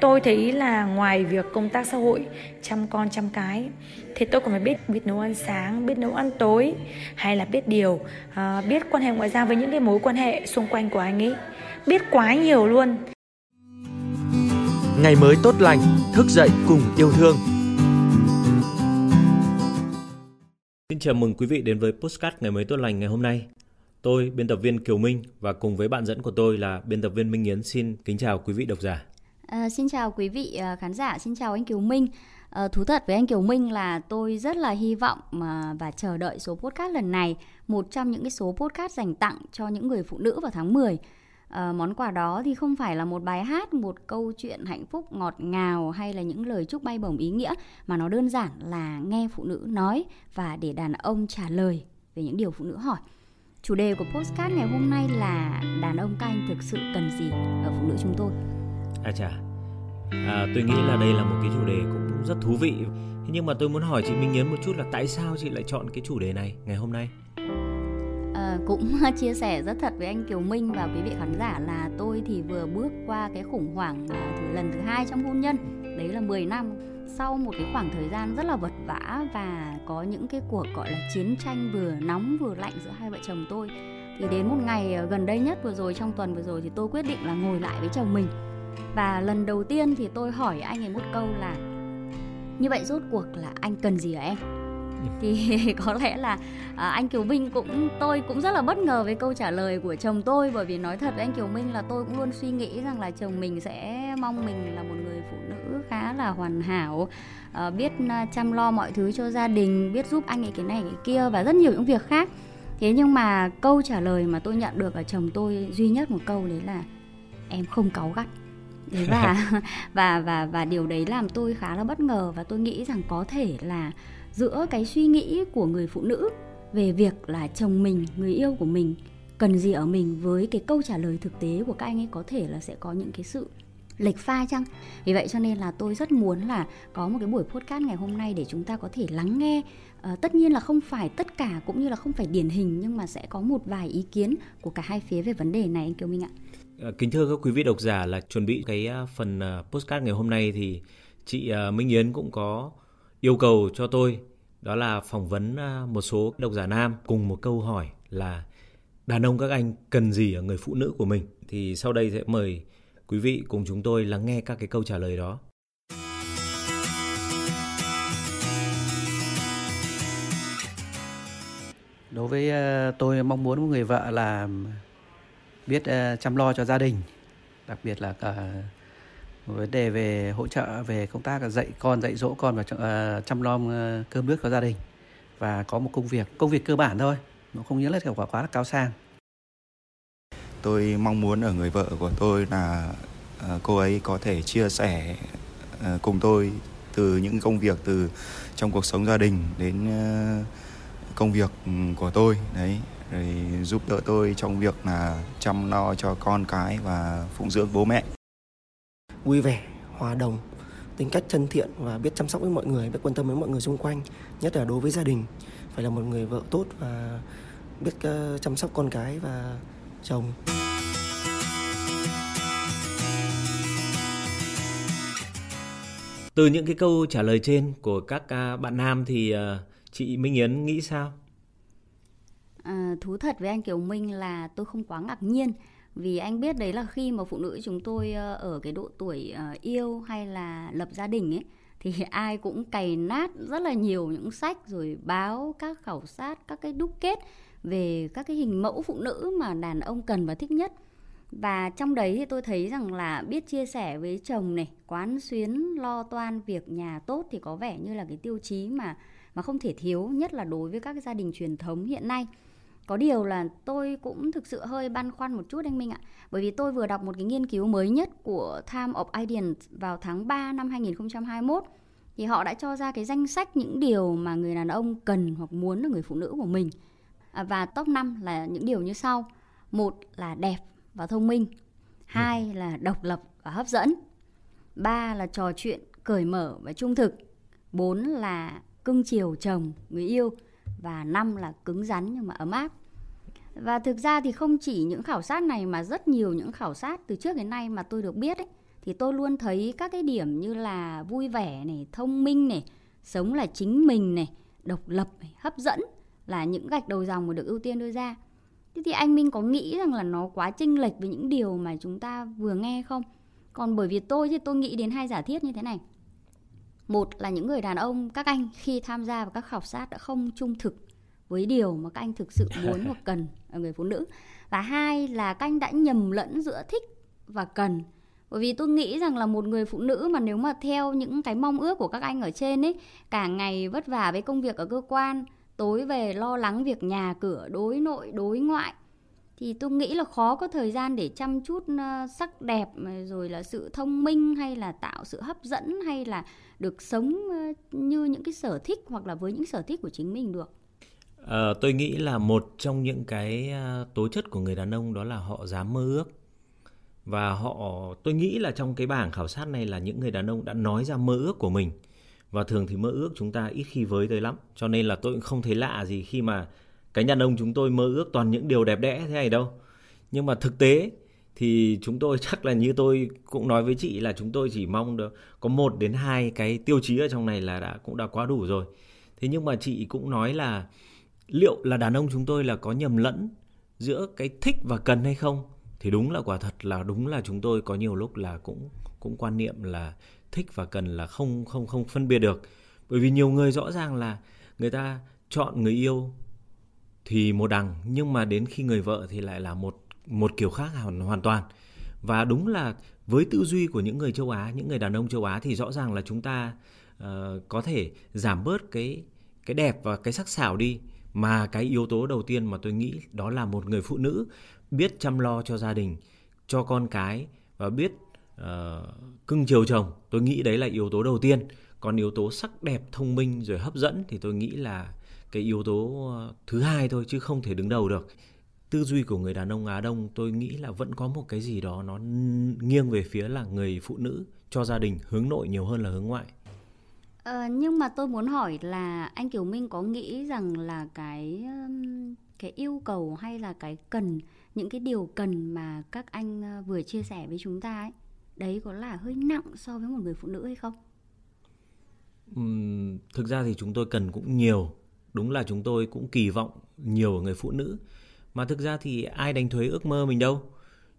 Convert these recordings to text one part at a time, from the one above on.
Tôi thấy là ngoài việc công tác xã hội, chăm con chăm cái thì tôi còn phải biết biết nấu ăn sáng, biết nấu ăn tối hay là biết điều, à, biết quan hệ ngoại giao với những cái mối quan hệ xung quanh của anh ấy. Biết quá nhiều luôn. Ngày mới tốt lành, thức dậy cùng yêu thương. Xin chào mừng quý vị đến với Postcard Ngày mới tốt lành ngày hôm nay. Tôi, biên tập viên Kiều Minh và cùng với bạn dẫn của tôi là biên tập viên Minh Yến xin kính chào quý vị độc giả. À, xin chào quý vị ờ, khán giả, xin chào anh Kiều Minh. À, thú thật với anh Kiều Minh là tôi rất là hy vọng mà và chờ đợi số podcast lần này, một trong những cái số podcast dành tặng cho những người phụ nữ vào tháng 10. À, món quà đó thì không phải là một bài hát, một câu chuyện hạnh phúc ngọt ngào hay là những lời chúc bay bổng ý nghĩa mà nó đơn giản là nghe phụ nữ nói và để đàn ông trả lời về những điều phụ nữ hỏi. Chủ đề của podcast ngày hôm nay là đàn ông các anh thực sự cần gì ở phụ nữ chúng tôi. À chà, à, tôi nghĩ là đây là một cái chủ đề cũng rất thú vị. Thế nhưng mà tôi muốn hỏi chị Minh Yến một chút là tại sao chị lại chọn cái chủ đề này ngày hôm nay? À, cũng chia sẻ rất thật với anh Kiều Minh và quý vị khán giả là tôi thì vừa bước qua cái khủng hoảng à, lần thứ hai trong hôn nhân, đấy là 10 năm sau một cái khoảng thời gian rất là vật vã và có những cái cuộc gọi là chiến tranh vừa nóng vừa lạnh giữa hai vợ chồng tôi thì đến một ngày gần đây nhất vừa rồi trong tuần vừa rồi thì tôi quyết định là ngồi lại với chồng mình và lần đầu tiên thì tôi hỏi anh ấy một câu là như vậy rốt cuộc là anh cần gì ở em? Thì có lẽ là à, anh Kiều Minh cũng tôi cũng rất là bất ngờ với câu trả lời của chồng tôi. Bởi vì nói thật với anh Kiều Minh là tôi cũng luôn suy nghĩ rằng là chồng mình sẽ mong mình là một người phụ nữ khá là hoàn hảo à, biết à, chăm lo mọi thứ cho gia đình biết giúp anh ấy cái này cái kia và rất nhiều những việc khác. Thế nhưng mà câu trả lời mà tôi nhận được ở chồng tôi duy nhất một câu đấy là em không cáu gắt thế và và và và điều đấy làm tôi khá là bất ngờ và tôi nghĩ rằng có thể là giữa cái suy nghĩ của người phụ nữ về việc là chồng mình người yêu của mình cần gì ở mình với cái câu trả lời thực tế của các anh ấy có thể là sẽ có những cái sự lệch pha chăng? Vì vậy cho nên là tôi rất muốn là có một cái buổi podcast ngày hôm nay để chúng ta có thể lắng nghe. À, tất nhiên là không phải tất cả cũng như là không phải điển hình nhưng mà sẽ có một vài ý kiến của cả hai phía về vấn đề này anh kiều minh ạ. Ờ, kính thưa các quý vị độc giả là chuẩn bị cái ờ, phần ờ, postcard ngày hôm nay thì chị Minh Yến cũng có yêu cầu cho tôi đó là phỏng vấn một số độc giả nam cùng một câu hỏi là đàn ông các anh cần gì ở người phụ nữ của mình thì sau đây sẽ mời quý vị cùng chúng tôi lắng nghe các cái câu trả lời đó. Đối với tôi mong muốn của người vợ là biết uh, chăm lo cho gia đình đặc biệt là ờ, cả vấn đề về hỗ trợ về công tác dạy con dạy dỗ con và uh, chăm lo cơm nước cho gia đình. Và có một công việc công việc cơ bản thôi nó không nhớ là hiệu quả quá là cao sang. Tôi mong muốn ở người vợ của tôi là uh, cô ấy có thể chia sẻ uh, cùng tôi từ những công việc từ trong cuộc sống gia đình đến uh, công việc ừ, của tôi đấy rồi giúp đỡ tôi trong việc là chăm lo cho con cái và phụng dưỡng bố mẹ. Vui vẻ, hòa đồng, tính cách thân thiện và biết chăm sóc với mọi người, biết quan tâm với mọi người xung quanh, nhất là đối với gia đình, phải là một người vợ tốt và biết uh, chăm sóc con cái và chồng. Từ những cái câu trả lời trên của các uh, bạn nam thì uh, chị Minh Yến nghĩ sao? À, thú thật với anh Kiều Minh là tôi không quá ngạc nhiên. Vì anh biết đấy là khi mà phụ nữ chúng tôi ờ, ở cái độ tuổi ờ, yêu hay là lập gia đình ấy thì ai cũng cày nát rất là nhiều những sách rồi báo các khảo sát các cái đúc kết về các cái hình mẫu phụ nữ mà đàn ông cần và thích nhất. Và trong đấy thì tôi thấy rằng là biết chia sẻ với chồng này quán xuyến lo toan việc nhà tốt thì có vẻ như là cái tiêu chí mà mà không thể thiếu nhất là đối với các gia đình truyền thống hiện nay có điều là tôi cũng thực sự hơi băn khoăn một chút anh Minh ạ. Bởi vì tôi vừa đọc một cái nghiên cứu mới nhất của Time of Ideas vào tháng 3 năm 2021 thì họ đã cho ra cái danh sách những điều mà người đàn ông cần hoặc muốn ở người phụ nữ của mình. À, và top 5 là những điều như sau. Một là đẹp và thông minh. Hai là độc lập và hấp dẫn. Ba là trò chuyện cởi mở và trung thực. Bốn là cưng chiều chồng, người yêu và năm là cứng rắn nhưng mà ấm áp. Và thực ra thì không chỉ những khảo sát này mà rất nhiều những khảo sát từ trước đến nay mà tôi được biết ấy, thì tôi luôn thấy các cái điểm như là vui vẻ này thông minh này sống là chính mình này độc lập này, hấp dẫn là những gạch đầu dòng mà được ưu tiên đưa ra. Thế thì anh minh có nghĩ rằng là nó quá chênh lệch với những điều mà chúng ta vừa nghe không? Còn bởi vì tôi thì tôi nghĩ đến hai giả thiết như thế này một là những người đàn ông các anh khi tham gia vào các khảo sát đã không trung thực với điều mà các anh thực sự muốn hoặc cần ở người phụ nữ. Và hai là các anh đã nhầm lẫn giữa thích và cần. Bởi vì tôi nghĩ rằng là một người phụ nữ mà nếu mà theo những cái mong ước của các anh ở trên ấy cả ngày vất vả với công việc ở cơ quan tối về lo lắng việc nhà cửa đối nội đối ngoại thì tôi nghĩ là khó có thời gian để chăm chút ờ, sắc đẹp rồi là sự thông minh hay là tạo sự hấp dẫn hay là được sống như những cái sở thích hoặc là với những sở thích của chính mình được? À, tôi nghĩ là một trong những cái tố chất của người đàn ông đó là họ dám mơ ước. Và họ tôi nghĩ là trong cái bảng khảo sát này là những người đàn ông đã nói ra mơ ước của mình. Và thường thì mơ ước chúng ta ít khi với tới lắm. Cho nên là tôi cũng không thấy lạ gì khi mà cái đàn ông chúng tôi mơ ước toàn những điều đẹp đẽ thế này đâu. Nhưng mà thực tế thì chúng tôi chắc là như tôi cũng nói với chị là chúng tôi chỉ mong được có một đến hai cái tiêu chí ở trong này là đã, cũng đã quá đủ rồi. Thế nhưng mà chị cũng nói là liệu là đàn ông chúng tôi là có nhầm lẫn giữa cái thích và cần hay không? Thì đúng là, quả thật là đúng là chúng tôi có nhiều lúc là cũng cũng quan niệm là thích và cần là không không không phân biệt được. Bởi vì nhiều người rõ ràng là người ta chọn người yêu thì một đằng, nhưng mà đến khi người vợ thì lại là một một kiểu khác hoàn, hoàn toàn. Và đúng là với tư duy của những người châu Á những người đàn ông châu Á thì rõ ràng là chúng ta uh, có thể giảm bớt cái cái đẹp và cái sắc sảo đi. Mà cái yếu tố đầu tiên mà tôi nghĩ đó là một người phụ nữ biết chăm lo cho gia đình cho con cái và biết uh, cưng chiều chồng. Tôi nghĩ đấy là yếu tố đầu tiên. Còn yếu tố sắc đẹp thông minh rồi hấp dẫn thì tôi nghĩ là cái yếu tố ờ, thứ hai thôi chứ không thể đứng đầu được tư duy của người đàn ông Á Đông tôi nghĩ là vẫn có một cái gì đó nó nghiêng về phía là người phụ nữ cho gia đình hướng nội nhiều hơn là hướng ngoại. À, nhưng mà tôi muốn hỏi là anh Kiều Minh có nghĩ rằng là cái cái yêu cầu hay là cái cần những cái điều cần mà các anh ờ, vừa chia sẻ với chúng ta ấy đấy có là hơi nặng so với một người phụ nữ hay không? Uhm, thực ra thì chúng tôi cần cũng nhiều đúng là chúng tôi cũng kỳ vọng nhiều ở người phụ nữ mà thực ra thì ai đánh thuế ước mơ mình đâu.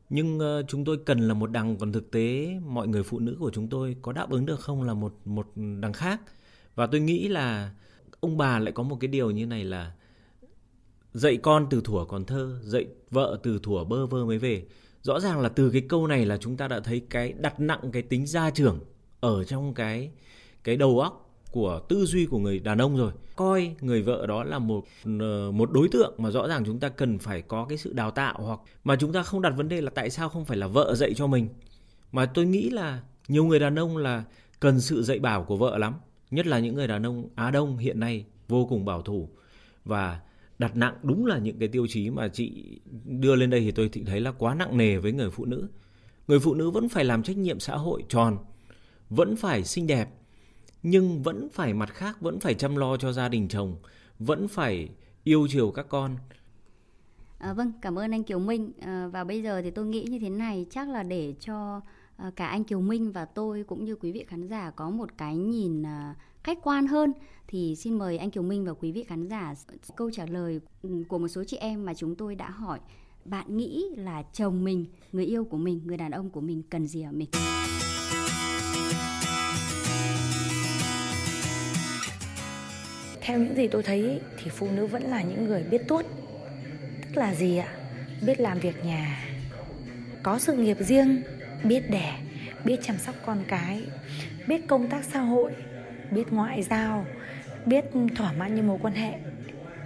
Nhưng uh, chúng tôi cần là một đằng còn thực tế mọi người phụ nữ của chúng tôi có đáp ứng được không là một một đằng khác. Và tôi nghĩ là ông bà lại có một cái điều như này là dạy con từ thuở còn thơ dạy vợ từ thuở bơ vơ mới về. Rõ ràng là từ cái câu này là chúng ta đã thấy cái đặt nặng cái tính gia trưởng ở trong cái cái đầu óc của tư duy của người đàn ông rồi. Coi. Người vợ đó là một ờ, một đối tượng mà rõ ràng chúng ta cần phải có cái sự đào tạo hoặc mà chúng ta không đặt vấn đề là tại sao không phải là vợ dạy cho mình. Mà tôi nghĩ là nhiều người đàn ông là cần sự dạy bảo của vợ lắm nhất là những người đàn ông Á Đông hiện nay vô cùng bảo thủ và đặt nặng đúng là những cái tiêu chí mà chị đưa lên đây thì tôi thấy là quá nặng nề với người phụ nữ. Người phụ nữ vẫn phải làm trách nhiệm xã hội tròn vẫn phải xinh đẹp nhưng vẫn phải mặt khác vẫn phải chăm lo cho gia đình chồng vẫn phải yêu chiều các con. À, vâng cảm ơn anh Kiều Minh. À, và bây giờ thì tôi nghĩ như thế này chắc là để cho à, cả anh Kiều Minh và tôi cũng như quý vị khán giả có một cái nhìn à, khách quan hơn thì xin mời anh Kiều Minh và quý vị khán giả câu trả lời ừ, của một số chị em mà chúng tôi đã hỏi. Bạn nghĩ là chồng mình người yêu của mình người đàn ông của mình cần gì ở mình? Theo những gì tôi thấy thì phụ nữ vẫn là những người biết tuốt. Tức là gì ạ? Biết làm việc nhà có sự nghiệp riêng biết đẻ biết chăm sóc con cái biết công tác xã hội biết ngoại giao biết thỏa mãn những mối quan hệ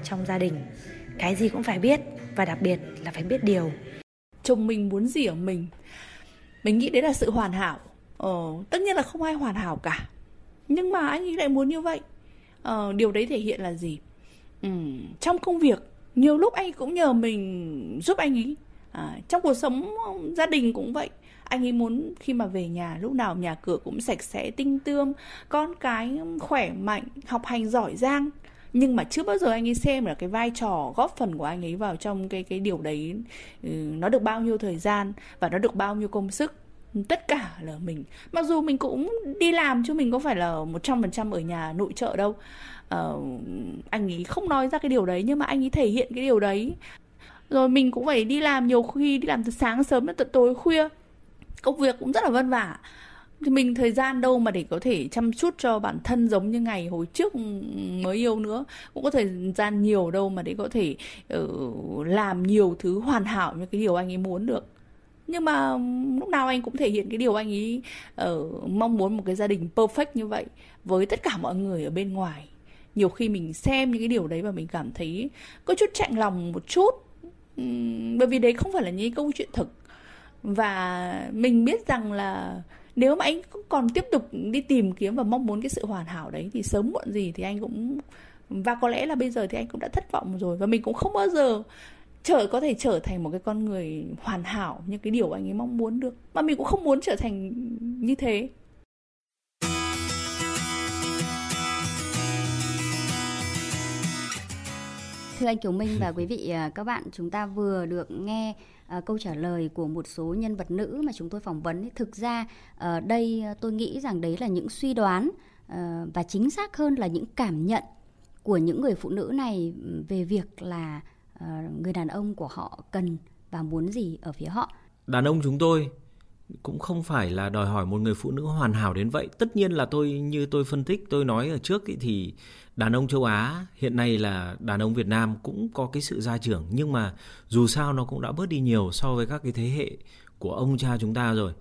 trong gia đình. Cái gì cũng phải biết và đặc biệt là phải biết điều. Chồng mình muốn gì ở mình? Mình nghĩ đấy là sự hoàn hảo. Ờ, tất nhiên là không ai hoàn hảo cả. Nhưng mà anh ấy lại muốn như vậy ờ, điều đấy thể hiện là gì? Ừ, trong công việc nhiều lúc anh cũng nhờ mình giúp anh ấy à, trong cuộc sống gia đình cũng vậy. Anh ấy muốn khi mà về nhà lúc nào nhà cửa cũng sạch sẽ tinh tươm con cái khỏe mạnh học hành giỏi giang. Nhưng mà chưa bao giờ anh ấy xem là cái vai trò góp phần của anh ấy vào trong cái cái điều đấy ừ, nó được bao nhiêu thời gian và nó được bao nhiêu công sức tất cả là mình. Mặc dù mình cũng đi làm chứ mình có phải là một trăm phần trăm ở nhà nội trợ đâu. Uh, anh ấy không nói ra cái điều đấy nhưng mà anh ấy thể hiện cái điều đấy. Rồi mình cũng phải đi làm nhiều khi đi làm từ sáng sớm đến tận tối khuya. Công việc cũng rất là vất vả. Thì mình thời gian đâu mà để có thể chăm chút cho bản thân giống như ngày hồi trước mới yêu nữa. Cũng có thời gian nhiều đâu mà để có thể uh, làm nhiều thứ hoàn hảo như cái điều anh ấy muốn được nhưng mà lúc nào anh cũng thể hiện cái điều anh ấy uh, ờ, mong muốn một cái gia đình perfect như vậy với tất cả mọi người ở bên ngoài. Nhiều khi mình xem những cái điều đấy và mình cảm thấy có chút chạnh lòng một chút uhm, bởi vì đấy không phải là những câu chuyện thực. Và mình biết rằng là nếu mà anh còn tiếp tục đi tìm kiếm và mong muốn cái sự hoàn hảo đấy thì sớm muộn gì thì anh cũng và có lẽ là bây giờ thì anh cũng đã thất vọng rồi và mình cũng không bao giờ trở có thể trở thành một cái con người hoàn hảo như cái điều anh ấy mong muốn được. Mà mình cũng không muốn trở thành như thế. Thưa anh Kiều Minh và quý vị à, các bạn chúng ta vừa được nghe À, câu trả lời của một số nhân vật nữ mà chúng tôi phỏng vấn. Thực ra uh, đây à, tôi nghĩ rằng đấy là những suy đoán à, và chính xác hơn là những cảm nhận của những người phụ nữ này về việc là Ờ, người đàn ông của họ cần và muốn gì ở phía họ? Đàn ông chúng tôi cũng không phải là đòi hỏi một người phụ nữ hoàn hảo đến vậy. Tất nhiên là tôi như tôi phân tích tôi nói ở trước ý, thì đàn ông châu Á hiện nay là đàn ông Việt Nam cũng có cái sự gia trưởng. Nhưng mà dù sao nó cũng đã bớt đi nhiều so với các cái thế hệ của ông cha chúng ta rồi.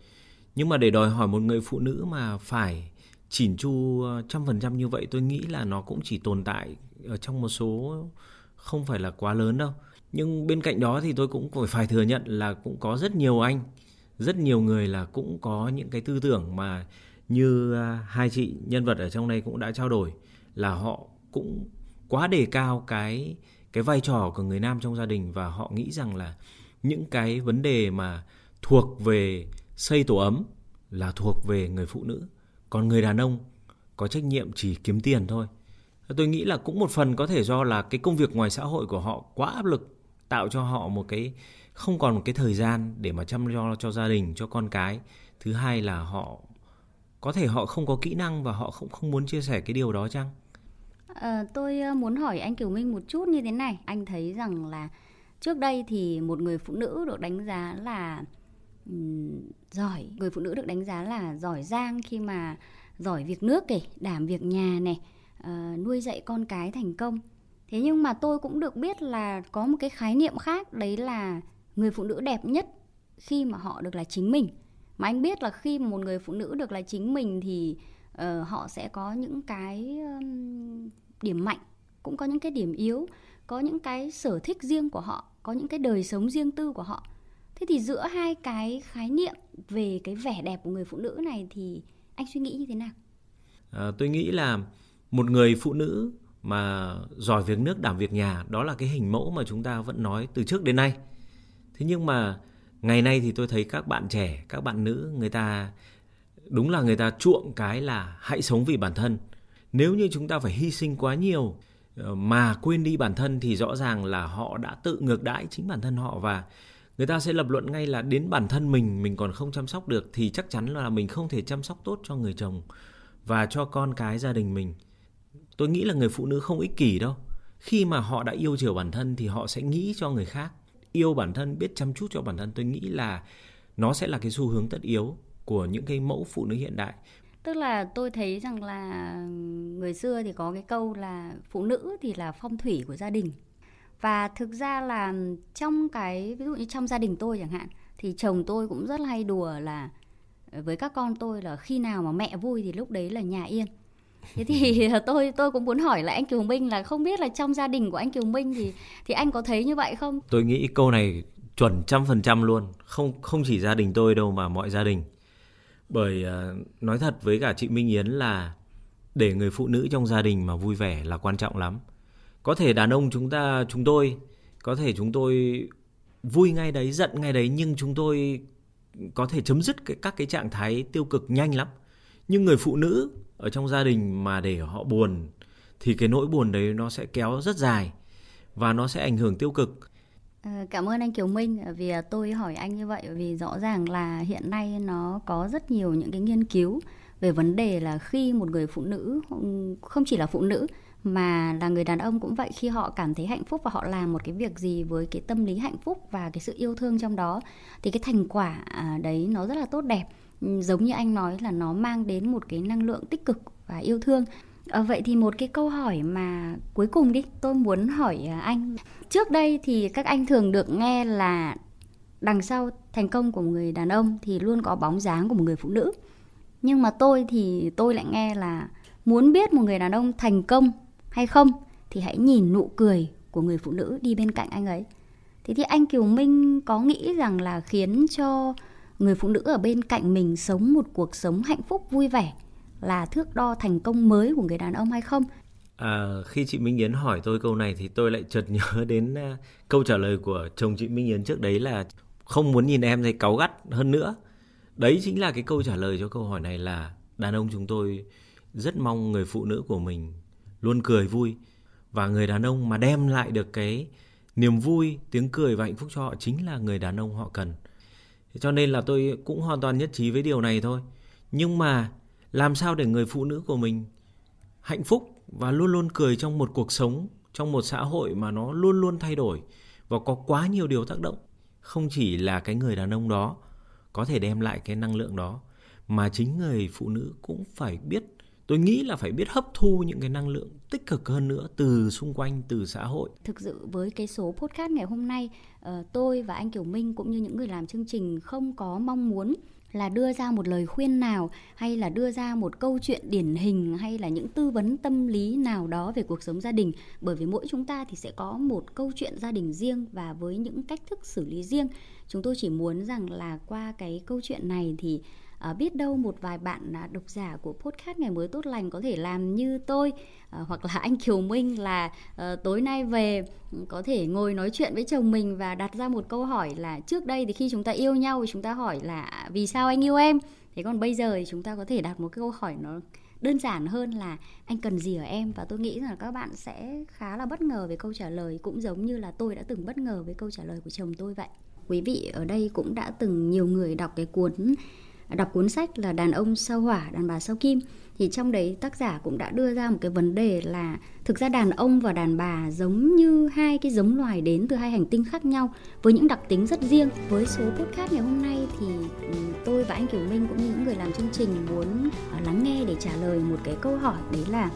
Nhưng mà để đòi hỏi một người phụ nữ mà phải chỉn chu ờ, trăm phần trăm như vậy tôi nghĩ là nó cũng chỉ tồn tại ở trong một số không phải là quá lớn đâu. Nhưng bên cạnh đó thì tôi cũng phải thừa nhận là cũng có rất nhiều anh, rất nhiều người là cũng có những cái tư tưởng mà như à, hai chị nhân vật ở trong đây cũng đã trao đổi là họ cũng quá đề cao cái cái vai trò của người nam trong gia đình và họ nghĩ rằng là những cái vấn đề mà thuộc về xây tổ ấm là thuộc về người phụ nữ. Còn người đàn ông có trách nhiệm chỉ kiếm tiền thôi tôi nghĩ là cũng một phần có thể do là cái công việc ngoài xã hội của họ quá áp lực tạo cho họ một cái không còn một cái thời gian để mà chăm lo cho gia đình cho con cái. Thứ hai là họ có thể họ không có kỹ năng và họ không không muốn chia sẻ cái điều đó chăng? À, tôi ờ, muốn hỏi anh Kiều Minh một chút như thế này. Anh thấy rằng là trước đây thì một người phụ nữ được đánh giá là um, giỏi. Người phụ nữ được đánh giá là giỏi giang khi mà giỏi việc nước kể đảm việc nhà này uh, nuôi dạy con cái thành công. Thế nhưng mà tôi cũng được biết là có một cái khái niệm khác đấy là người phụ nữ đẹp nhất khi mà họ được là chính mình. Mà anh biết là khi một người phụ nữ được là chính mình thì uh, họ sẽ có những cái um, điểm mạnh cũng có những cái điểm yếu có những cái sở thích riêng của họ có những cái đời sống riêng tư của họ. Thế thì giữa hai cái khái niệm về cái vẻ đẹp của người phụ nữ này thì anh suy nghĩ như thế nào? À, tôi nghĩ là một người phụ nữ mà giỏi việc nước, đảm việc nhà, đó là cái hình mẫu mà chúng ta vẫn nói từ trước đến nay. Thế nhưng mà ngày nay thì tôi thấy các bạn trẻ, các bạn nữ, người ta, đúng là người ta chuộng cái là hãy sống vì bản thân. Nếu như chúng ta phải hy sinh quá nhiều ờ, mà quên đi bản thân thì rõ ràng là họ đã tự ngược đãi chính bản thân họ và người ta sẽ lập luận ngay là đến bản thân mình mình còn không chăm sóc được thì chắc chắn là mình không thể chăm sóc tốt cho người chồng và cho con cái gia đình mình tôi nghĩ là người phụ nữ không ích kỷ đâu. Khi mà họ đã yêu chiều bản thân thì họ sẽ nghĩ cho người khác. Yêu bản thân, biết chăm chút cho bản thân. Tôi nghĩ là nó sẽ là cái xu hướng tất yếu của những cái mẫu phụ nữ hiện đại. Tức là tôi thấy rằng là người xưa thì có cái câu là phụ nữ thì là phong thủy của gia đình. Và thực ra là trong cái, ví dụ như trong gia đình tôi chẳng hạn, thì chồng tôi cũng rất hay đùa là, với các con tôi là khi nào mà mẹ vui thì lúc đấy là nhà yên thế thì tôi tôi cũng muốn hỏi là anh Kiều Minh là không biết là trong gia đình của anh Kiều Minh thì thì anh có thấy như vậy không? Tôi nghĩ câu này chuẩn trăm phần trăm luôn, không không chỉ gia đình tôi đâu mà mọi gia đình. Bởi à, nói thật với cả chị Minh Yến là để người phụ nữ trong gia đình mà vui vẻ là quan trọng lắm. Có thể đàn ông chúng ta chúng tôi có thể chúng tôi vui ngay đấy, giận ngay đấy nhưng chúng tôi có thể chấm dứt cái, các cái trạng thái tiêu cực nhanh lắm. Nhưng người phụ nữ ở trong gia đình mà để họ buồn, thì cái nỗi buồn đấy nó sẽ kéo rất dài và nó sẽ ảnh hưởng tiêu cực. Ờ, cảm ơn anh Kiều Minh ờ, vì ờ, tôi hỏi anh như vậy vì rõ ràng là hiện nay nó có rất nhiều những cái nghiên cứu về vấn đề là khi một người phụ nữ không chỉ là phụ nữ mà là người đàn ông cũng vậy, khi họ cảm thấy hạnh phúc và họ làm một cái việc gì với cái tâm lý hạnh phúc và cái sự yêu thương trong đó, thì cái thành quả à, đấy nó rất là tốt đẹp giống như anh nói là nó mang đến một cái năng lượng tích cực và yêu thương. À, vậy thì một cái câu hỏi mà cuối cùng đi tôi muốn hỏi à, anh. Trước đây thì các anh thường được nghe là đằng sau thành công của một người đàn ông thì luôn có bóng dáng của một người phụ nữ. Nhưng mà tôi thì tôi lại nghe là muốn biết một người đàn ông thành công hay không thì hãy nhìn nụ cười của người phụ nữ đi bên cạnh anh ấy. Thế thì anh kiều minh có nghĩ rằng là khiến cho người phụ nữ ở bên cạnh mình sống một cuộc sống hạnh phúc vui vẻ là thước đo thành công mới của người đàn ông hay không À, khi chị Minh Yến hỏi tôi câu này thì tôi lại chợt nhớ đến uh, câu trả lời của chồng chị Minh Yến trước đấy là không muốn nhìn em thấy cáu gắt hơn nữa. Đấy chính là cái câu trả lời cho câu hỏi này là đàn ông chúng tôi rất mong người phụ nữ của mình luôn cười vui và người đàn ông mà đem lại được cái niềm vui, tiếng cười và hạnh phúc cho họ chính là người đàn ông họ cần. Cho nên là tôi cũng hoàn toàn nhất trí với điều này thôi. Nhưng mà làm sao để người phụ nữ của mình hạnh phúc và luôn luôn cười trong một cuộc sống, trong một xã hội mà nó luôn luôn thay đổi và có quá nhiều điều tác động không chỉ là cái người đàn ông đó có thể đem lại cái năng lượng đó, mà chính người phụ nữ cũng phải biết tôi nghĩ là phải biết hấp thu những cái năng lượng tích cực hơn nữa từ xung quanh, từ xã hội. Thực sự với cái số podcast ngày hôm nay ờ, tôi và anh Kiều Minh cũng như những người làm chương trình không có mong muốn là đưa ra một lời khuyên nào hay là đưa ra một câu chuyện điển hình hay là những tư vấn tâm lý nào đó về cuộc sống gia đình. Bởi vì mỗi chúng ta thì sẽ có một câu chuyện gia đình riêng và với những cách thức xử lý riêng. Chúng tôi chỉ muốn rằng là qua cái câu chuyện này thì à, biết đâu một vài bạn à, độc giả của podcast ngày mới tốt lành có thể làm như tôi à, hoặc là anh Kiều Minh là à, tối nay về ừ, có thể ngồi nói chuyện với chồng mình và đặt ra một câu hỏi là trước đây thì khi chúng ta yêu nhau thì chúng ta hỏi là vì sao anh yêu em? Thế còn bây giờ thì chúng ta có thể đặt một câu hỏi nó đơn giản hơn là anh cần gì ở em? Và tôi nghĩ rằng các bạn sẽ khá là bất ngờ về câu trả lời cũng giống như là tôi đã từng bất ngờ với câu trả lời của chồng tôi vậy. Quý vị ở đây cũng đã từng nhiều người đọc cái cuốn đọc cuốn sách là đàn ông sao hỏa, đàn bà sao kim. Thì trong đấy tác giả cũng đã đưa ra một cái vấn đề là thực ra đàn ông và đàn bà giống như hai cái giống loài đến từ hai hành tinh khác nhau, với những đặc tính rất riêng. Với số podcast ngày hôm nay thì ừ, tôi và anh Kiều Minh cũng như những người làm chương trình muốn à, lắng nghe để trả lời một cái câu hỏi, đấy là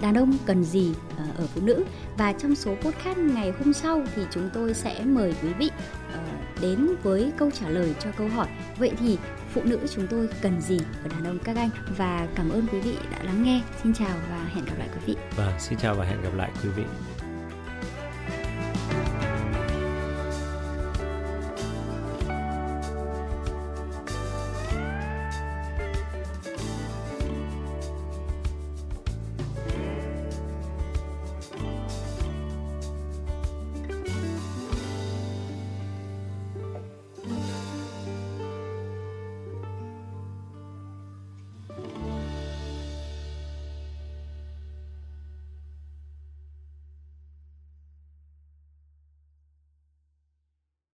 đàn ông cần gì à, ở phụ nữ? Và trong số podcast ngày hôm sau thì chúng tôi sẽ mời quý vị ờ, đến với câu trả lời cho câu hỏi. Vậy thì phụ nữ chúng tôi cần gì ở đàn ông các anh. Và cảm ơn quý vị đã lắng nghe. Xin chào và hẹn gặp lại quý vị. Và vâng, xin chào và hẹn gặp lại quý vị.